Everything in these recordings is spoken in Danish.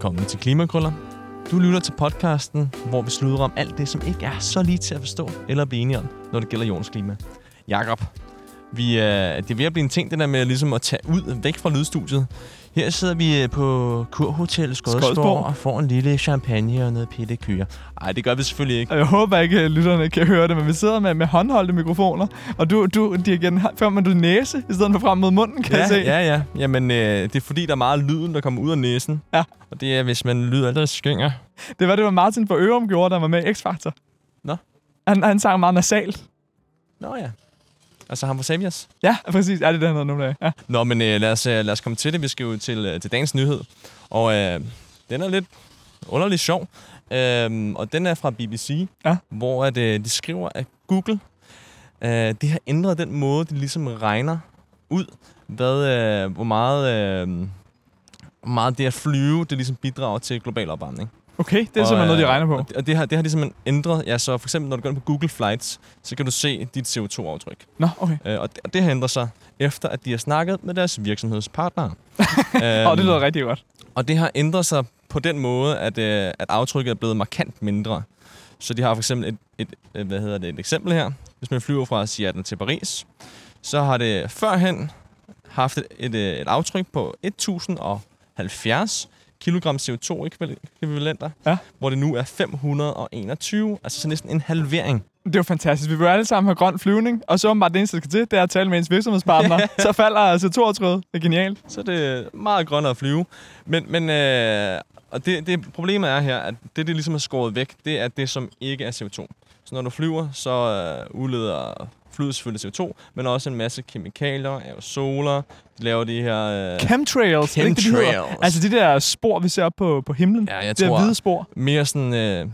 Velkommen til Klimakrøller. Du lytter til podcasten, hvor vi slutter om alt det, som ikke er så lige til at forstå eller blive enige om, når det gælder jordens klima. Jakob, vi, øh, det er ved at blive en ting, det der med ligesom at tage ud væk fra lydstudiet. Her sidder vi øh, på Kurhotel Skodsborg Skodsborg. og får en lille champagne og noget pillekyre. Ej, det gør vi selvfølgelig ikke. Jeg håber ikke, at lytterne kan høre det, men vi sidder med, med håndholdte mikrofoner, og du, du dirigenten, har- før man du næse, i stedet for frem mod munden, kan Ja, jeg se. ja, ja. Jamen, øh, det er fordi, der er meget lyden, der kommer ud af næsen. Ja. Og det er, hvis man lyder der skynger. Det var det, var Martin fra Ørum gjorde, der var med i X-Factor. Nå. Han, han sang meget nasalt. Nå ja. Altså ham fra Savias. Ja, præcis. Ja, det er det, han hedder nu af. Ja. Nå, men øh, lad, os, øh, lad os komme til det. Vi skal jo til, øh, til dagens nyhed. Og øh, den er lidt underligt sjov. Øh, og den er fra BBC, Ja. hvor at, øh, de skriver, at Google øh, det har ændret den måde, de ligesom regner ud, hvad, øh, hvor meget... Øh, hvor meget det at flyve, det ligesom bidrager til global opvarmning. Okay, det er Og, simpelthen noget, de øh, regner på. Og det, og har, det har de simpelthen ændret. Ja, så for eksempel, når du går ind på Google Flights, så kan du se dit CO2-aftryk. Nå, okay. Øh, og, det, og det har ændret sig, efter at de har snakket med deres virksomhedspartnere. Åh, det lyder rigtig godt. Og det har ændret sig på den måde, at, øh, at aftrykket er blevet markant mindre. Så de har for eksempel et, et, et, hvad hedder det, et eksempel her. Hvis man flyver fra Seattle til Paris, så har det førhen haft et, et, øh, et aftryk på 1070 kilogram CO2-ekvivalenter, Ja. hvor det nu er 521, altså så næsten en halvering. Det er jo fantastisk. Vi vil alle sammen have grøn flyvning, og så åbenbart det eneste, der skal til, det er at tale med ens virksomhedspartner. så falder altså to Det er genialt. Så er det meget grønnere at flyve. Men, men øh, og det, det problemet er her, at det, det ligesom er skåret væk, det er det, som ikke er CO2. Så når du flyver, så øh, udleder flyet selvfølgelig CO2, men også en masse kemikalier, aerosoler. De laver de her... Øh, Chemtrails. er det ikke det, de? Chemtrails. Altså de der spor, vi ser op på, på himlen. ja, jeg det tror er hvide spor. mere sådan... Øh,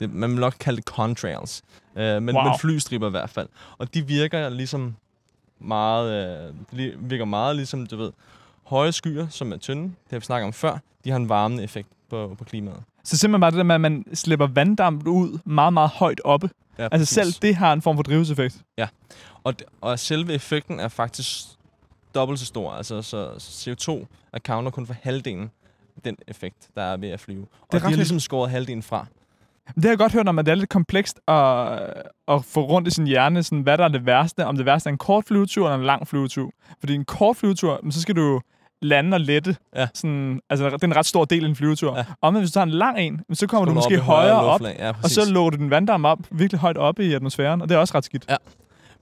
det, man vil nok kalde det contrails. Øh, men, Wow. men flystriber i hvert fald. Og de virker ligesom meget... Øh, virker meget ligesom, du ved, høje skyer, som er tynde. Det har vi snakket om før. De har en varmende effekt på, på klimaet. Så simpelthen bare det der med, at man slipper vanddamp ud meget, meget højt oppe. Ja, Altså selv det har en form for drivhuseffekt. Og, d- og selve effekten er faktisk dobbelt så stor. Altså, så CO2 accounter kun for halvdelen af den effekt, der er ved at flyve. Og ret de har ligesom skåret halvdelen fra. Det har jeg godt hørt om, at det er lidt komplekst at, at få rundt i sin hjerne, sådan, hvad der er det værste. Om det værste er en kort flyvetur eller en lang flyvetur. Fordi en kort flyvetur, men så skal du lande og lette. Ja. Sådan, altså, det er en ret stor del af en flyvetur. Ja. Og men hvis du tager en lang en, så kommer du Kommer måske i højere op. Ja, og så lå du den vanddam op virkelig højt oppe i atmosfæren, og det er også ret skidt.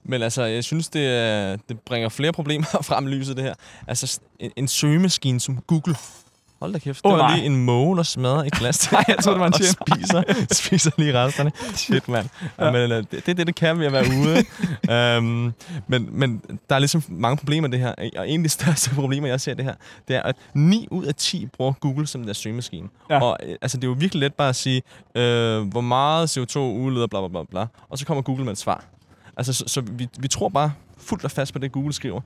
Men altså, jeg synes, det, øh, det bringer flere problemer frem i lyset, det her. Altså, en, en søgemaskine som Google. Hold da kæft, Åh, det var nej. lige en måge, der smadrer et glas. Nej, jeg troede, det var en og tjen. spiser, spiser lige resterne. Shit, mand. Ja. Ja. Men øh, det, det er det, det kan ved at være ude. um, men, men der er ligesom mange problemer det her. Og en af de største problemer, jeg ser det her, det er, at 9 ud af 10 bruger Google som deres søgemaskine. Ja. Og øh, altså, det er jo virkelig let bare at sige, øh, hvor meget CO2 udleder, bla bla bla bla. Og så kommer Google med et svar. Altså, så, så vi, vi tror bare fuldt og fast på det, Google skriver.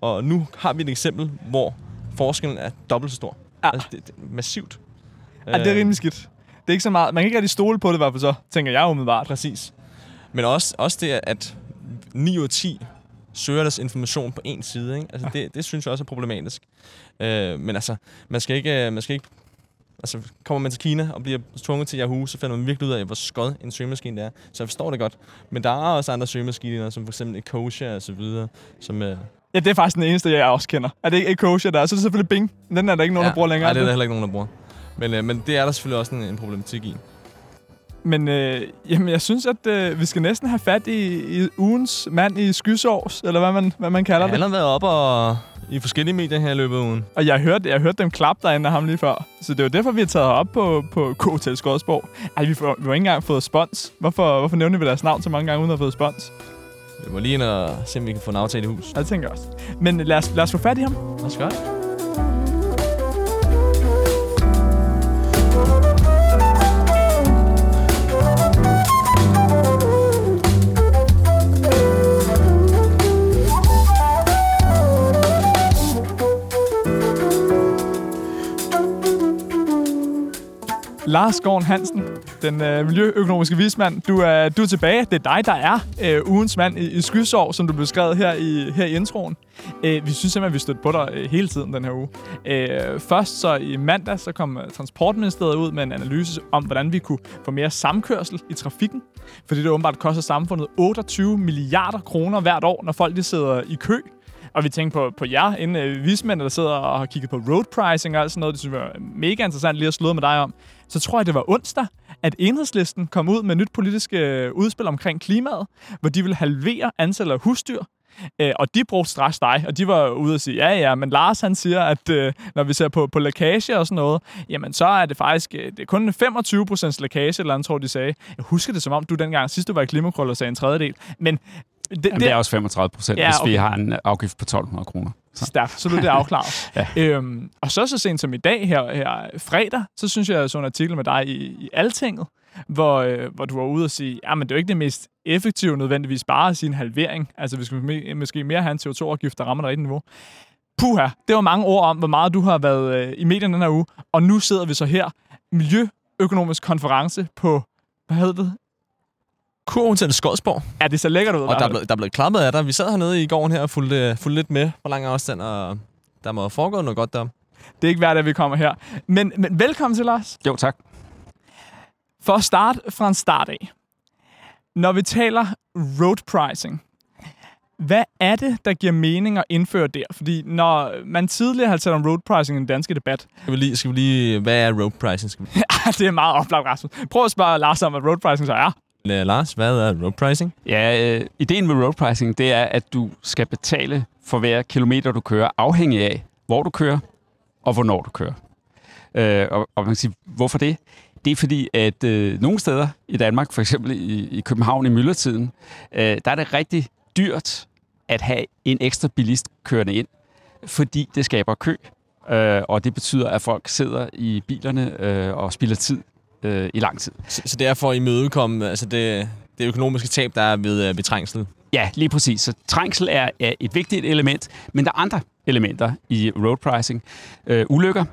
Og nu har vi et eksempel, hvor forskellen er dobbelt så stor. Ja. Altså, det, det er massivt. Ja, det er rimelig skidt. Det er ikke så meget. Man kan ikke rigtig stole på det i hvert fald så, tænker jeg umiddelbart. Præcis. Men også, også det, at 9 ud af 10 søger deres information på én side. Ikke? Altså, det, det synes jeg også er problematisk. Øh, men altså, man skal ikke... øh, Man skal ikke Altså, kommer man til Kina og bliver tvunget til Yahoo, så finder man virkelig ud af, hvor skød en søgemaskine det er. Så jeg forstår det godt. Men der er også andre søgemaskiner, som for eksempel Ecosia og så videre, som... Øh, Ja, det er faktisk den eneste, jeg også kender. Er det ikke Ecosia der? Så er det selvfølgelig Bing. Den er der ikke nogen, der bruger længere. Nej, det er der heller ikke nogen, der bruger. Men, øh, men det er der selvfølgelig også en, en problematik i. Men øh, jamen, jeg synes, at øh, vi skal næsten have fat i, i ugens mand i skysovs, eller hvad man, hvad man kalder Ja, det. han har været op og, i forskellige medier her i løbet af ugen. Og jeg hørte, jeg hørte dem klappe derinde af ham lige før. Så det er jo derfor, vi har taget op på, på K-Hotel Skodsborg. Ej, vi, får, vi har ikke engang fået spons. Hvorfor, hvorfor nævner vi deres navn så mange gange, uden at have fået spons? Vi må lige ind og se, om vi kan få en aftale i hus. Det tænker jeg også. Men lad os, lad os få fat i ham. Lad os gøre det. Lars Gården Hansen, den øh, miljøøkonomiske vismand. Du er, du er tilbage. Det er dig, der er øh, ugens mand i, i skysår, som du beskrev her i, her i introen. Øh, vi synes simpelthen, vi stødte på dig øh, hele tiden den her uge. Øh, først så i mandag, så kom øh, Transportministeriet ud med en analyse om, hvordan vi kunne få mere samkørsel i trafikken. Fordi det åbenbart koster samfundet 28 milliarder kroner hvert år, når folk de sidder i kø og vi tænkte på, på jer, inden øh, vismændene, der sidder og har kigget på road pricing og alt sådan noget. Det synes jeg var mega interessant lige at slå med dig om. Så tror jeg, det var onsdag, at enhedslisten kom ud med nyt politisk øh, udspil omkring klimaet, hvor de vil halvere antallet af husdyr. Øh, og de brugte straks dig, og de var ude og sige, ja ja, men Lars han siger, at øh, når vi ser på, på lækage og sådan noget, jamen så er det faktisk øh, det er kun 25 procents lækage, eller andet tror de sagde. Jeg husker det som om, du dengang sidst du var i Klimakrøller sagde en tredjedel. Men det, Jamen, det er også 35 procent, ja, okay. hvis vi har en afgift på 1200 kroner. Stærkt, så er det afklaret. ja. øhm, og så så sent som i dag, her, her fredag, så synes jeg, jeg så en artikel med dig i, i Altinget, hvor, øh, hvor du var ude og sige, men det er jo ikke det mest effektive nødvendigvis bare at sige en halvering. Altså, vi skal måske mere have en CO2-afgift, der rammer det rigtige niveau. Puha, det var mange ord om, hvor meget du har været øh, i medierne den her uge, og nu sidder vi så her, Miljøøkonomisk konference på, hvad hedder det? Kurhotel Skodsborg. Ja, det ser lækkert ud. Og der er, blevet, der er blevet klappet af dig. Vi sad hernede i gården her og fulgte, fulgte lidt med på lang afstand, og der må have foregået noget godt der. Det er ikke værd, at vi kommer her. Men, men velkommen til, Lars. Jo, tak. For at starte fra en start af. Når vi taler road pricing, hvad er det, der giver mening at indføre der? Fordi når man tidligere har talt om road pricing i den danske debat... Skal vi lige, skal vi lige hvad er road pricing? Skal vi... det er meget oplagt, Rasmus. Prøv at spørge Lars om, hvad road pricing så er. Lars, hvad er road pricing? Ja, øh, ideen med road pricing, det er, at du skal betale for hver kilometer, du kører, afhængig af, hvor du kører og hvornår du kører. Øh, og, og man kan sige, hvorfor det? Det er fordi, at øh, nogle steder i Danmark, for eksempel i, i København i myldretiden, øh, der er det rigtig dyrt at have en ekstra bilist kørende ind, fordi det skaber kø, øh, og det betyder, at folk sidder i bilerne øh, og spilder tid øh, i lang tid. Så, så det er for at imødekomme altså det, det økonomiske tab, der er ved, øh, ved trængsel? Ja, lige præcis. Så trængsel er, er et vigtigt element, men der er andre elementer i road pricing. Øh, ulykker,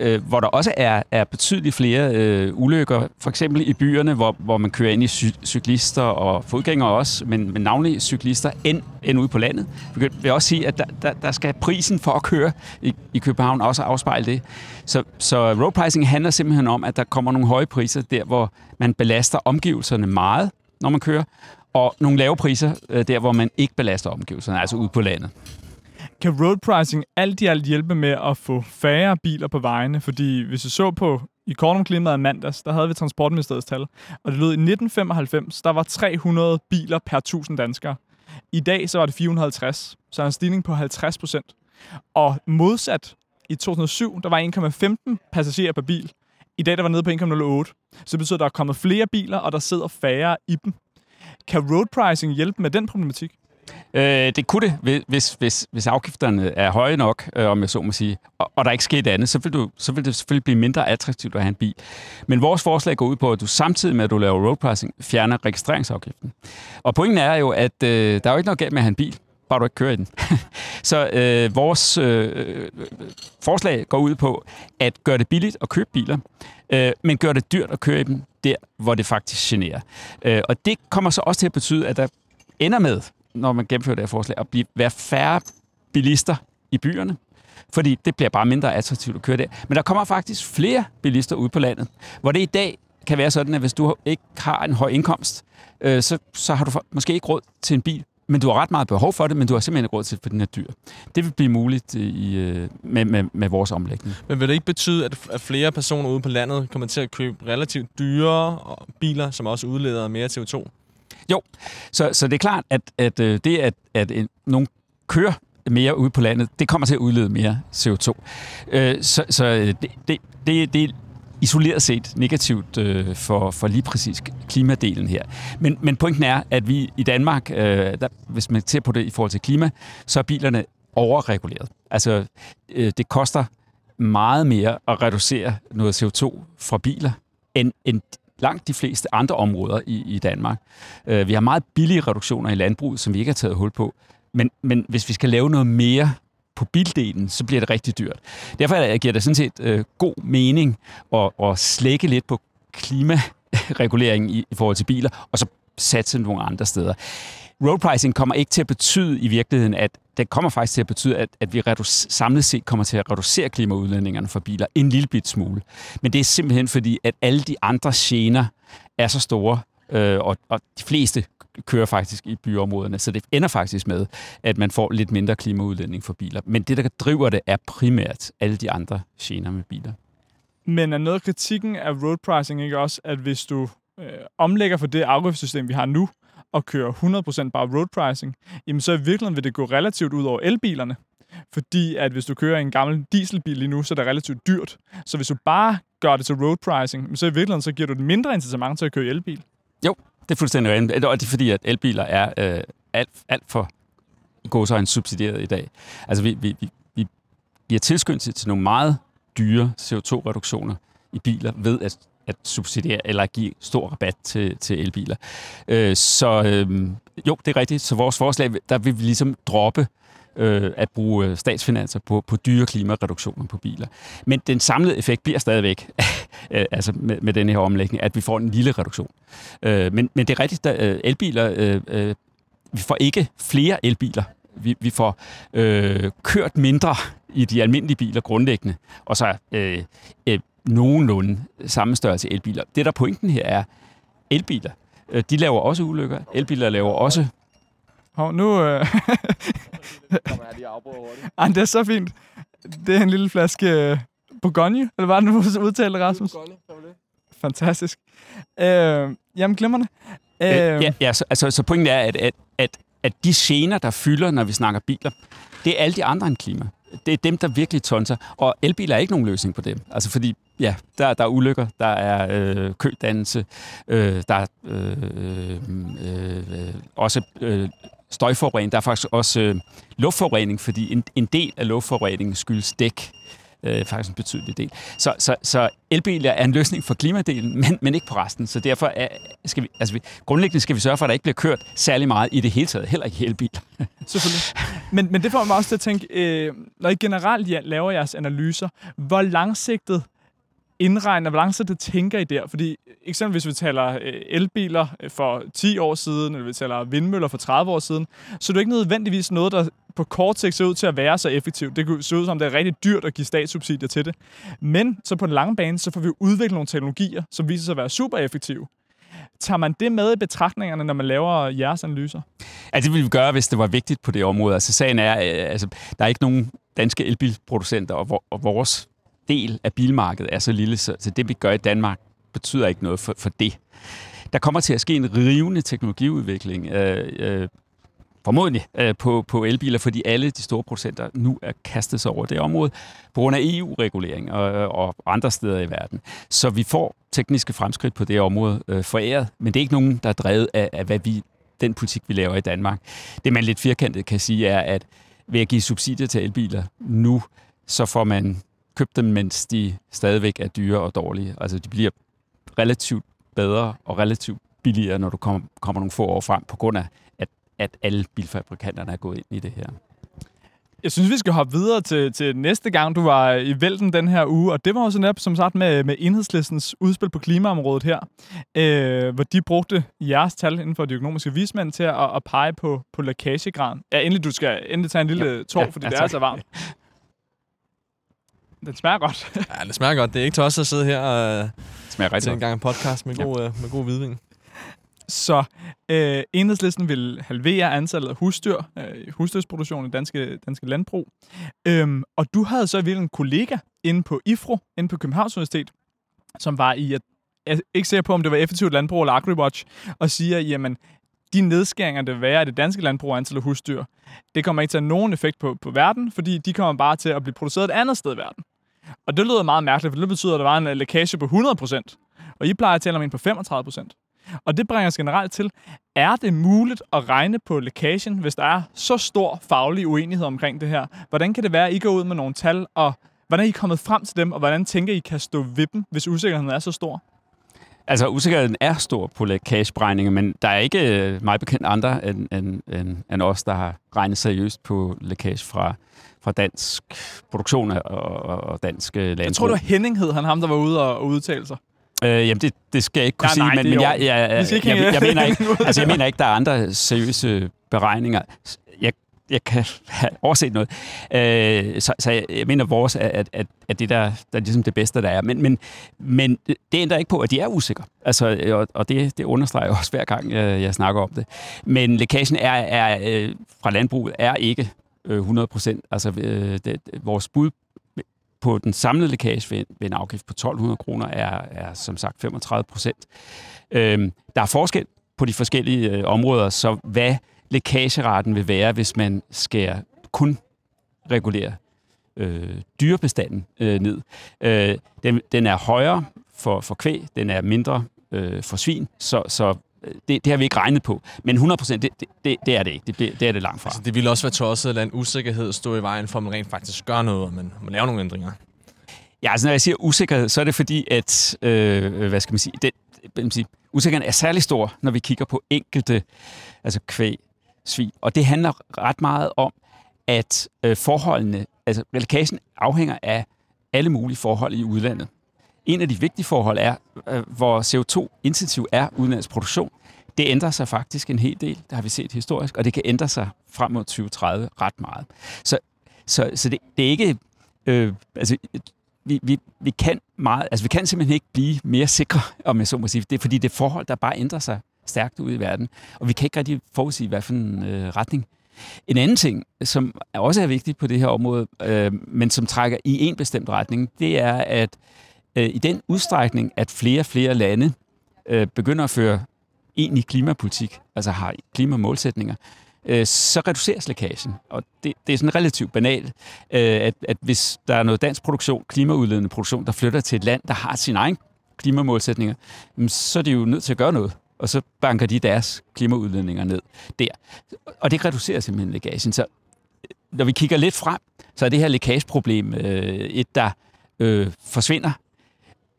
øh, hvor der også er, er betydeligt flere øh, ulykker, for eksempel i byerne, hvor, hvor man kører ind i cy- cyklister og fodgængere også, men, men navnlig cyklister, end, end ude på landet. Vi vil også sige, at der, der, der skal prisen for at køre i, i København også afspejle det. Så, så road pricing handler simpelthen om, at der kommer nogle høje priser der, hvor man belaster omgivelserne meget, når man kører, og nogle lave priser øh, der, hvor man ikke belaster omgivelserne, altså ude på landet. Kan road pricing alt i alt hjælpe med at få færre biler på vejene? Fordi hvis vi så på i Kornum i mandags, der havde vi Transportministeriets tal, og det lød i 1995, der var 300 biler per 1000 danskere. I dag så var det 450, så er en stigning på 50 procent. Og modsat i 2007, der var 1,15 passagerer per bil. I dag der var nede på 1,08. Så det betyder, at der er kommet flere biler, og der sidder færre i dem. Kan road pricing hjælpe med den problematik? Øh, det kunne det, hvis, hvis, hvis afgifterne er høje nok, øh, om jeg så må sige, og, og der ikke sker andet, så vil, du, så vil det selvfølgelig blive mindre attraktivt at have en bil. Men vores forslag går ud på, at du samtidig med, at du laver road pricing, fjerner registreringsafgiften. Og pointen er jo, at øh, der er jo ikke noget galt med at have en bil, bare du ikke kører i den. så øh, vores øh, forslag går ud på at gøre det billigt at købe biler, øh, men gøre det dyrt at køre i dem der, hvor det faktisk generer. Øh, og det kommer så også til at betyde, at der ender med, når man gennemfører det her forslag, at blive, være færre bilister i byerne, fordi det bliver bare mindre attraktivt at køre der. Men der kommer faktisk flere bilister ud på landet, hvor det i dag kan være sådan, at hvis du ikke har en høj indkomst, øh, så, så har du måske ikke råd til en bil, men du har ret meget behov for det, men du har simpelthen ikke råd til, for den er dyr. Det vil blive muligt øh, i, øh, med, med, med vores omlægning. Men vil det ikke betyde, at flere personer ude på landet kommer til at købe relativt dyre biler, som også udleder mere CO2? Jo, så, så det er klart, at, at øh, det, at, at en, nogen kører mere ude på landet, det kommer til at udlede mere CO2. Øh, så så øh, det, det, det, det er isoleret set negativt øh, for, for lige præcis klimadelen her. Men, men pointen er, at vi i Danmark, øh, der, hvis man ser på det i forhold til klima, så er bilerne overreguleret. Altså, øh, det koster meget mere at reducere noget CO2 fra biler, end, end langt de fleste andre områder i, i Danmark. Øh, vi har meget billige reduktioner i landbruget, som vi ikke har taget hul på. Men, men hvis vi skal lave noget mere på bildelen, så bliver det rigtig dyrt. Derfor giver det sådan set øh, god mening at, at slække lidt på klimareguleringen i, i forhold til biler, og så satse nogle andre steder. Road pricing kommer ikke til at betyde i virkeligheden, at det kommer faktisk til at betyde, at, at vi reduc- samlet set kommer til at reducere klimaudledningerne for biler en lille bit smule. Men det er simpelthen fordi, at alle de andre gener er så store, øh, og, og de fleste kører faktisk i byområderne, så det ender faktisk med, at man får lidt mindre klimaudledning for biler. Men det, der driver det, er primært alle de andre gener med biler. Men er noget af kritikken af road pricing ikke også, at hvis du øh, omlægger for det afgiftssystem, vi har nu, og kører 100% bare road pricing, jamen så i virkeligheden vil det gå relativt ud over elbilerne. Fordi at hvis du kører en gammel dieselbil lige nu, så er det relativt dyrt. Så hvis du bare gør det til road pricing, så i virkeligheden så giver du et mindre incitament til at køre elbil. Jo, det er fuldstændig rent. Og det er fordi, at elbiler er øh, alt, alt for gåsøjne subsidieret i dag. Altså, vi, vi, vi, vi giver tilskyndelse til nogle meget dyre CO2-reduktioner i biler ved at, at subsidiere eller give stor rabat til, til elbiler. Øh, så øh, jo, det er rigtigt. Så vores forslag, der vil vi ligesom droppe øh, at bruge øh, statsfinanser på, på dyre klimareduktioner på biler. Men den samlede effekt bliver stadigvæk, øh, altså med, med den her omlægning, at vi får en lille reduktion. Øh, men, men det er rigtigt, at øh, elbiler, øh, øh, vi får ikke flere elbiler. Vi, vi får øh, kørt mindre i de almindelige biler grundlæggende, og så øh, øh, nogenlunde samme størrelse elbiler. Det, der pointen her er, elbiler, øh, de laver også ulykker. Elbiler laver også Hov, nu... Øh... Ej, det er så fint. Det er en lille flaske øh, Bourgogne, eller hvad er det nu udtalte, Rasmus? Fantastisk. Øh, jamen, glimrende. Øh, Øh, ja, ja så, altså, så pointen er, at, at, at, at de gener, der fylder, når vi snakker biler, det er alle de andre end klima. Det er dem, der virkelig tonser. Og elbiler er ikke nogen løsning på dem. Altså fordi, ja, der, der er ulykker, der er øh, kødannelse, øh, der er øh, øh, øh, også øh, støjforurening, der er faktisk også øh, luftforurening, fordi en, en del af luftforureningen skyldes dæk øh, faktisk en betydelig del. Så, så, så elbiler er en løsning for klimadelen, men, men ikke på resten. Så derfor er, skal vi, altså vi, grundlæggende skal vi sørge for, at der ikke bliver kørt særlig meget i det hele taget, heller ikke elbiler. Selvfølgelig. Men, men det får mig også til at tænke, øh, når I generelt ja, laver jeres analyser, hvor langsigtet indregner, hvor det tænker I der? Fordi eksempelvis hvis vi taler øh, elbiler øh, for 10 år siden, eller vi taler vindmøller for 30 år siden, så er det ikke nødvendigvis noget, der på kort sigt ser ud til at være så effektivt. Det kunne se ud som, det er rigtig dyrt at give statssubsidier til det. Men så på den lange bane, så får vi udviklet nogle teknologier, som viser sig at være super effektive. Tager man det med i betragtningerne, når man laver jeres analyser? Ja, det ville vi gøre, hvis det var vigtigt på det område. Altså sagen er, øh, altså, der er ikke nogen danske elbilproducenter, og vores del af bilmarkedet er så lille, så, så det vi gør i Danmark betyder ikke noget for, for det. Der kommer til at ske en rivende teknologiudvikling, øh, øh, formodentlig øh, på, på elbiler, fordi alle de store producenter nu er kastet sig over det område på grund af EU-regulering og, og andre steder i verden. Så vi får tekniske fremskridt på det område øh, foræret, men det er ikke nogen, der er drevet af, af hvad vi, den politik, vi laver i Danmark. Det, man lidt firkantet kan sige, er, at ved at give subsidier til elbiler nu, så får man købt dem, mens de stadigvæk er dyre og dårlige. Altså, de bliver relativt bedre og relativt billigere, når du kommer, kommer nogle få år frem, på grund af, at, at alle bilfabrikanterne er gået ind i det her. Jeg synes, vi skal hoppe videre til, til næste gang, du var i Vælten den her uge, og det var også netop, som sagt, med, med enhedslistens udspil på klimaområdet her, øh, hvor de brugte jeres tal inden for de økonomiske vismænd til at, at pege på, på lækagegraden. Ja, endelig, du skal endelig tage en lille ja. tår, Ja, fordi ja, det er så varmt. Den smager godt. Ja, det smager godt. Det er ikke tosset at sidde her og Det smager rigtig til en gang en podcast med god, øh, med god hvidvin. Så øh, enhedslisten vil halvere antallet af husdyr, øh, husdyrsproduktion i danske, danske landbrug. Øhm, og du havde så virkelig en kollega inde på IFRO, inde på Københavns Universitet, som var i, at, jeg er ikke sikker på, om det var effektivt landbrug eller AgriWatch, og siger, jamen, de nedskæringer, der være i det danske landbrug og antallet af husdyr, det kommer ikke til at have nogen effekt på, på verden, fordi de kommer bare til at blive produceret et andet sted i verden. Og det lyder meget mærkeligt, for det betyder, at der var en øh, lækage på 100%, og I plejer at tale om en på 35%. Og det bringer os generelt til, er det muligt at regne på lækagen, hvis der er så stor faglig uenighed omkring det her? Hvordan kan det være, at I går ud med nogle tal, og hvordan er I kommet frem til dem, og hvordan tænker I kan stå ved dem, hvis usikkerheden er så stor? Altså, usikkerheden er stor på lækageberegninger, men der er ikke øh, meget bekendt andre end, end, end, end os, der har regnet seriøst på lækage fra, fra dansk produktion og, og dansk øh, landbrug. Jeg tror, det var Henning hed han, ham der var ude og, og udtale sig. Øh, jamen, det, det skal jeg ikke kunne Nej, sige, nej, men, men jeg, jeg, jeg, jeg, jeg, mener ikke, altså, jeg mener ikke, der er andre seriøse beregninger. Jeg, jeg kan have overset noget. Øh, så, så jeg, jeg mener, vores at, at, at det der, der er ligesom det bedste, der er. Men, men, men det ændrer ikke på, at de er usikre. Altså, og, og det, det understreger jeg også hver gang, jeg, jeg snakker om det. Men lækagen er, er, øh, fra landbruget er ikke øh, Øh, 100 procent. Altså, øh, det, vores bud på den samlede lækage ved, ved en afgift på 1200 kroner er, er som sagt 35 procent. Øhm, der er forskel på de forskellige øh, områder, så hvad lækageraten vil være, hvis man skal kun regulere øh, dyrebestanden øh, ned. Øh, den, den er højere for, for kvæg, den er mindre øh, for svin, så, så det, det har vi ikke regnet på. Men 100 procent, det, det, det er det ikke. Det, bliver- det er det langt fra. Altså, det ville også være tosset at lade en usikkerhed stå i vejen for, at man rent faktisk gør noget, og man, man laver nogle ændringer. Ja, altså når jeg siger usikkerhed, så er det fordi, at, øh, hvad skal man sige, den, man sige, usikkerheden er særlig stor, når vi kigger på enkelte, altså kvæg, svin. Og det handler ret meget om, at øh, forholdene, altså lækagen afhænger af alle mulige forhold i udlandet. En af de vigtige forhold er, øh, hvor CO2-intensiv er udenlandsk produktion. Det ændrer sig faktisk en hel del, det har vi set historisk, og det kan ændre sig frem mod 2030 ret meget. Så, så, så det, det er ikke... Øh, altså, vi, vi, vi kan meget, altså vi kan simpelthen ikke blive mere sikre, om jeg så må sige. Det er fordi det er forhold, der bare ændrer sig stærkt ud i verden, og vi kan ikke rigtig forudsige, hvad for en øh, retning. En anden ting, som også er vigtigt på det her område, øh, men som trækker i en bestemt retning, det er, at øh, i den udstrækning, at flere og flere lande øh, begynder at føre egentlig klimapolitik, altså har klimamålsætninger, øh, så reduceres lækagen. Og det, det er sådan relativt banalt, øh, at, at hvis der er noget dansk produktion, klimaudledende produktion, der flytter til et land, der har sine egne klimamålsætninger, så er de jo nødt til at gøre noget. Og så banker de deres klimaudledninger ned der. Og det reducerer simpelthen lækagen. Så øh, når vi kigger lidt frem, så er det her lækageproblem øh, et, der øh, forsvinder,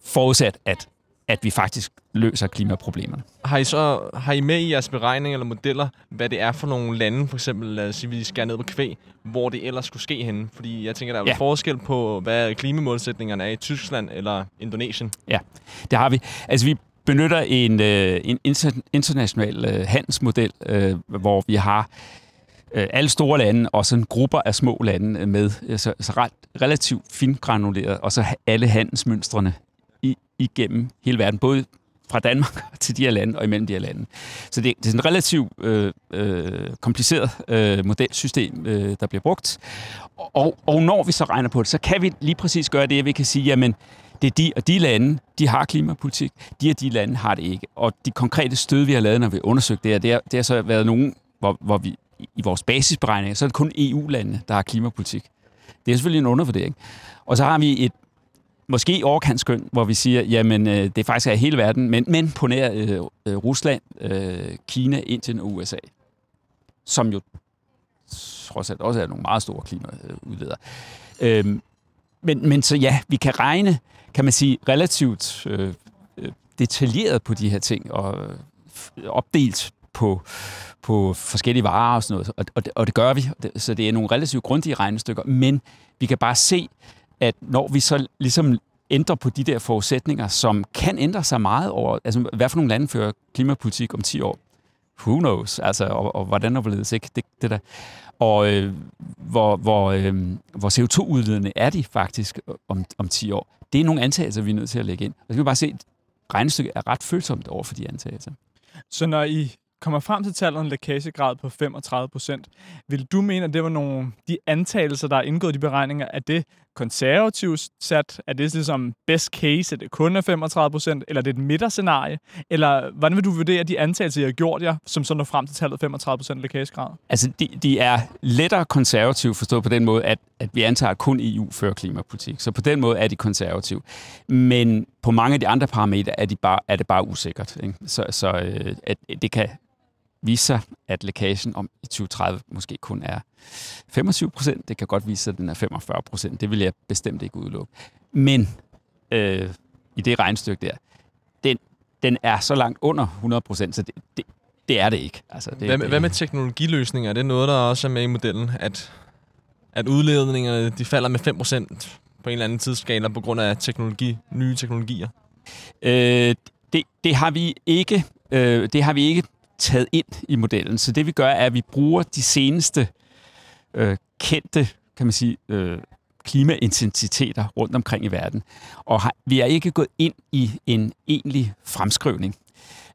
forudsat at, at vi faktisk løser klimaproblemerne. Har I så har I med i jeres beregninger eller modeller, hvad det er for nogle lande, for eksempel, lad os sige, vi skærer ned på kvæg, hvor det ellers skulle ske henne? Fordi jeg tænker, der er Ja. ja. forskel på, hvad klimamålsætningerne er i Tyskland eller Indonesien. Det har vi. Altså, vi benytter en, øh, en inter- international øh, handelsmodel, øh, hvor vi har øh, alle store lande og sådan grupper af små lande med, så, så ret, relativt fingranuleret, og så alle handelsmønstrene igennem hele verden, både fra Danmark til de her lande og imellem de her lande. Så det, det er sådan et relativt øh, øh, kompliceret øh, modelsystem, øh, der bliver brugt. Og, og når vi så regner på det, så kan vi lige præcis gøre det, at vi kan sige, jamen, det er de og de lande, de har klimapolitik, de og de lande har det ikke. Og de konkrete stød, vi har lavet, når vi har undersøgt det her, det har, det har så været nogen, hvor, hvor vi i vores basisberegninger, så er det kun EU-landene, der har klimapolitik. Det er selvfølgelig en undervurdering. Og så har vi et måske overkantskøn, hvor vi siger, jamen øh, det er faktisk er hele verden, men, men på nær øh, øh Rusland, øh, Kina, Indien og USA, som jo trods alt også er nogle meget store klimaudledere. Øhm, men, men så ja, vi kan regne, kan man sige, relativt øh, øh detaljeret på de her ting, og øh, opdelt på, på forskellige varer og sådan noget, og, og, det, og det gør vi. Så det er nogle relativt grundige regnestykker, men vi kan bare se, at når vi så ligesom ændrer på de der forudsætninger, som kan ændre sig meget over, altså hvad for nogle lande fører klimapolitik om 10 år? Who knows? Altså, og, og hvordan overledes ikke? Det, det der. Og øh, hvor, hvor, øh, hvor CO2-udledende er de faktisk om, om 10 år? Det er nogle antagelser, vi er nødt til at lægge ind. Og så kan vi bare se, at regnestykket er ret følsomt over for de antagelser. Så når I kommer frem til tallet en lækagegrad på 35 procent, vil du mene, at det var nogle de antagelser, der er indgået i de beregninger, at det konservativt sat? Er det ligesom best case, at det kun er 35 procent? Eller er det et midterscenarie? Eller hvordan vil du vurdere de antagelser, jeg har gjort jer, som så når frem til tallet 35 procent lækagegrad? Altså, de, de er lettere konservative forstået på den måde, at, at vi antager, at kun EU fører klimapolitik. Så på den måde er de konservative. Men på mange af de andre parametre er, de bare, er det bare usikkert. Ikke? Så, så øh, at det kan vise sig, at lækagen om i 2030 måske kun er 25 procent. Det kan godt vise sig, at den er 45 procent. Det vil jeg bestemt ikke udelukke. Men øh, i det regnestykke der, den, den er så langt under 100 procent, så det, det, det er det ikke. Altså, det, Hvad, det, hvad med teknologiløsninger? Er det noget, der også er med i modellen? At, at udledningerne de falder med 5% på en eller anden tidsskala på grund af teknologi, nye teknologier? Øh, det, det har vi ikke. Øh, det har vi ikke taget ind i modellen. Så det vi gør, er, at vi bruger de seneste øh, kendte, kan man sige, øh, klimaintensiteter rundt omkring i verden. Og har, vi er ikke gået ind i en egentlig fremskrivning.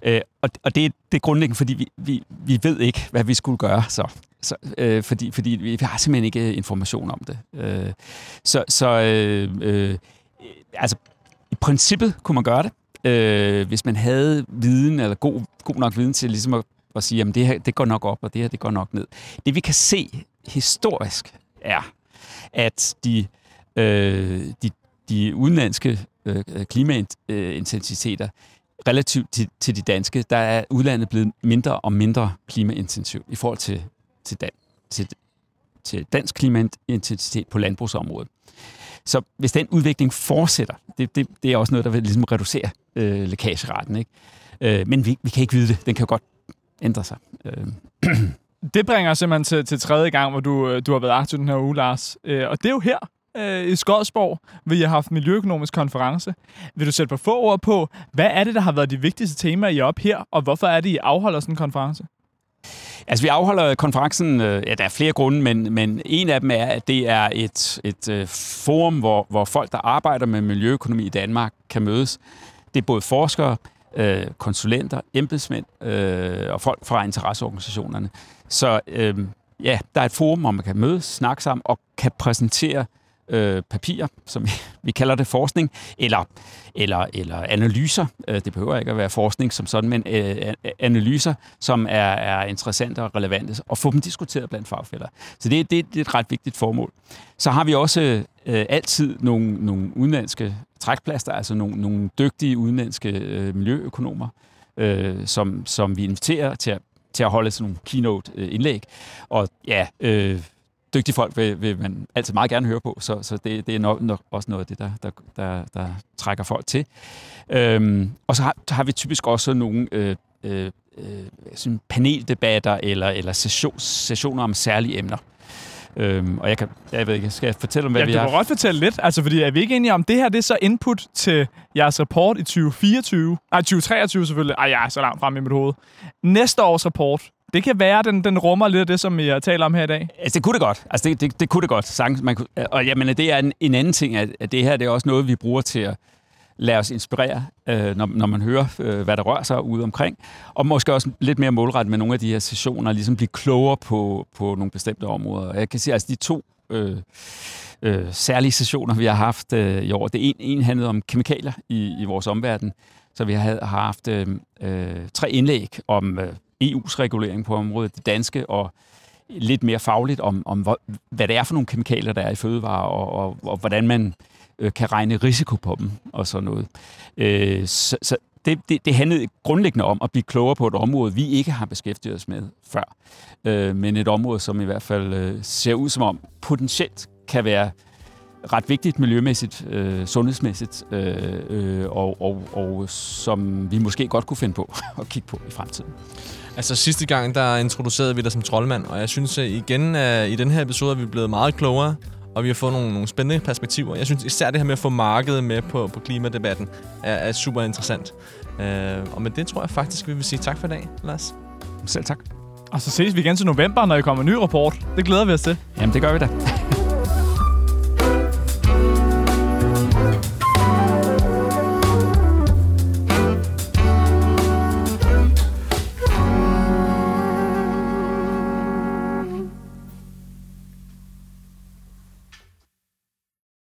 Øh, og og det, det er grundlæggende, fordi vi, vi, vi ved ikke, hvad vi skulle gøre så. så øh, fordi, fordi vi har simpelthen ikke øh, information om det. Øh, så så øh, øh, altså, i princippet kunne man gøre det, øh, hvis man havde viden, eller god, god nok viden til ligesom at, at sige, at det her det går nok op, og det her det går nok ned. Det vi kan se historisk er, at de, øh, de, de udenlandske øh, klimaintensiteter relativt til, til de danske, der er udlandet blevet mindre og mindre klimaintensivt i forhold til, til, dan, til, til dansk klimaintensitet på landbrugsområdet. Så hvis den udvikling fortsætter, det, det, det er også noget, der vil ligesom reducere øh, lækageraten. Ikke? Øh, men vi, vi kan ikke vide det. Den kan jo godt ændre sig. Øh. Det bringer os simpelthen til, til tredje gang, hvor du, øh, du har været aktiv den her uge, Lars. Øh, og det er jo her, øh, i Skodsborg, hvor I har haft miljøøkonomisk konference. Vil du sætte på få ord på, hvad er det, der har været de vigtigste temaer, I er op her, og hvorfor er det, I afholder sådan en konference? Altså, vi afholder konferencen, øh, ja, der er flere grunde, men, men en af dem er, at det er et, et øh, forum, hvor, hvor folk, der arbejder med miljøøkonomi i Danmark, kan mødes. Det er både forskere, øh, konsulenter, embedsmænd øh, og folk fra interesseorganisationerne. Så øh, ja, der er et forum, hvor man kan mødes, snakke sammen og kan præsentere øh, øh, papirer, som vi kalder det forskning, eller, eller, eller analyser. Øh, det behøver ikke at være forskning som sådan, men øh, analyser, som er, er interessante og relevante, og få dem diskuteret blandt fagfælder. Så det, det, det er et ret vigtigt formål. Så har vi også øh, altid nogle, nogle udenlandske trækplaster, altså nogle, nogle dygtige udenlandske øh, miljøøkonomer, øh, som, som vi inviterer til at, til at holde sådan nogle keynote-indlæg. Øh, og ja, øh, dygtige folk vil, vil man altid meget gerne høre på, så, så det, det er nok, nok også noget af det, der, der, der, der trækker folk til. Øhm, og så har, så har vi typisk også nogle øh, øh, sådan paneldebatter eller, eller session, sessioner om særlige emner. Øhm, og jeg kan, jeg ved ikke, skal jeg fortælle om, hvad ja, vi har? Ja, du kan godt fortælle lidt, altså fordi er vi ikke enige om, det her det er så input til jeres rapport i 2024, nej 2023 selvfølgelig, ej jeg er så langt frem i mit hoved. Næste års rapport, det kan være, den, den rummer lidt af det, som jeg øh, taler om her i dag. Altså, det kunne det godt. Altså, det, det, det kunne det godt. Sagtens, man kunne, øh, og jamen, det er en, en anden ting, at, at det her det er også noget, vi bruger til at lade os inspirere, øh, når, når man hører, øh, hvad der rører sig ude omkring. Og måske også lidt mere målrettet med nogle af de her sessioner, ligesom blive klogere på, på nogle bestemte områder. Jeg kan sige, altså de to øh, øh, særlige sessioner, vi har haft øh, i år, det ene en handlede om kemikalier i, i vores omverden, så vi har, har haft øh, øh, tre indlæg om øh, EU's regulering på området, det danske, og lidt mere fagligt om, om hvad det er for nogle kemikalier, der er i fødevarer, og, og, og hvordan man øh, kan regne risiko på dem, og sådan noget. Øh, så, så det, det, det handlede grundlæggende om at blive klogere på et område, vi ikke har beskæftiget os med før. Øh, men et område, som i hvert fald øh, ser ud som om potentielt kan være ret vigtigt miljømæssigt, øh, sundhedsmæssigt, øh, øh, og, og, og som vi måske godt kunne finde på at kigge på i fremtiden. Altså sidste gang, der introducerede vi dig som troldmand, og jeg synes at igen, at i den her episode er vi blevet meget klogere, og vi har fået nogle, nogle spændende perspektiver. Jeg synes især det her med at få markedet med på, på klimadebatten er, er super interessant. Øh, og med det tror jeg faktisk, vi vil sige tak for i dag, Lars. Selv tak. Og så ses vi igen til november, når I kommer en ny rapport. Det glæder vi os til. Jamen, det gør vi da.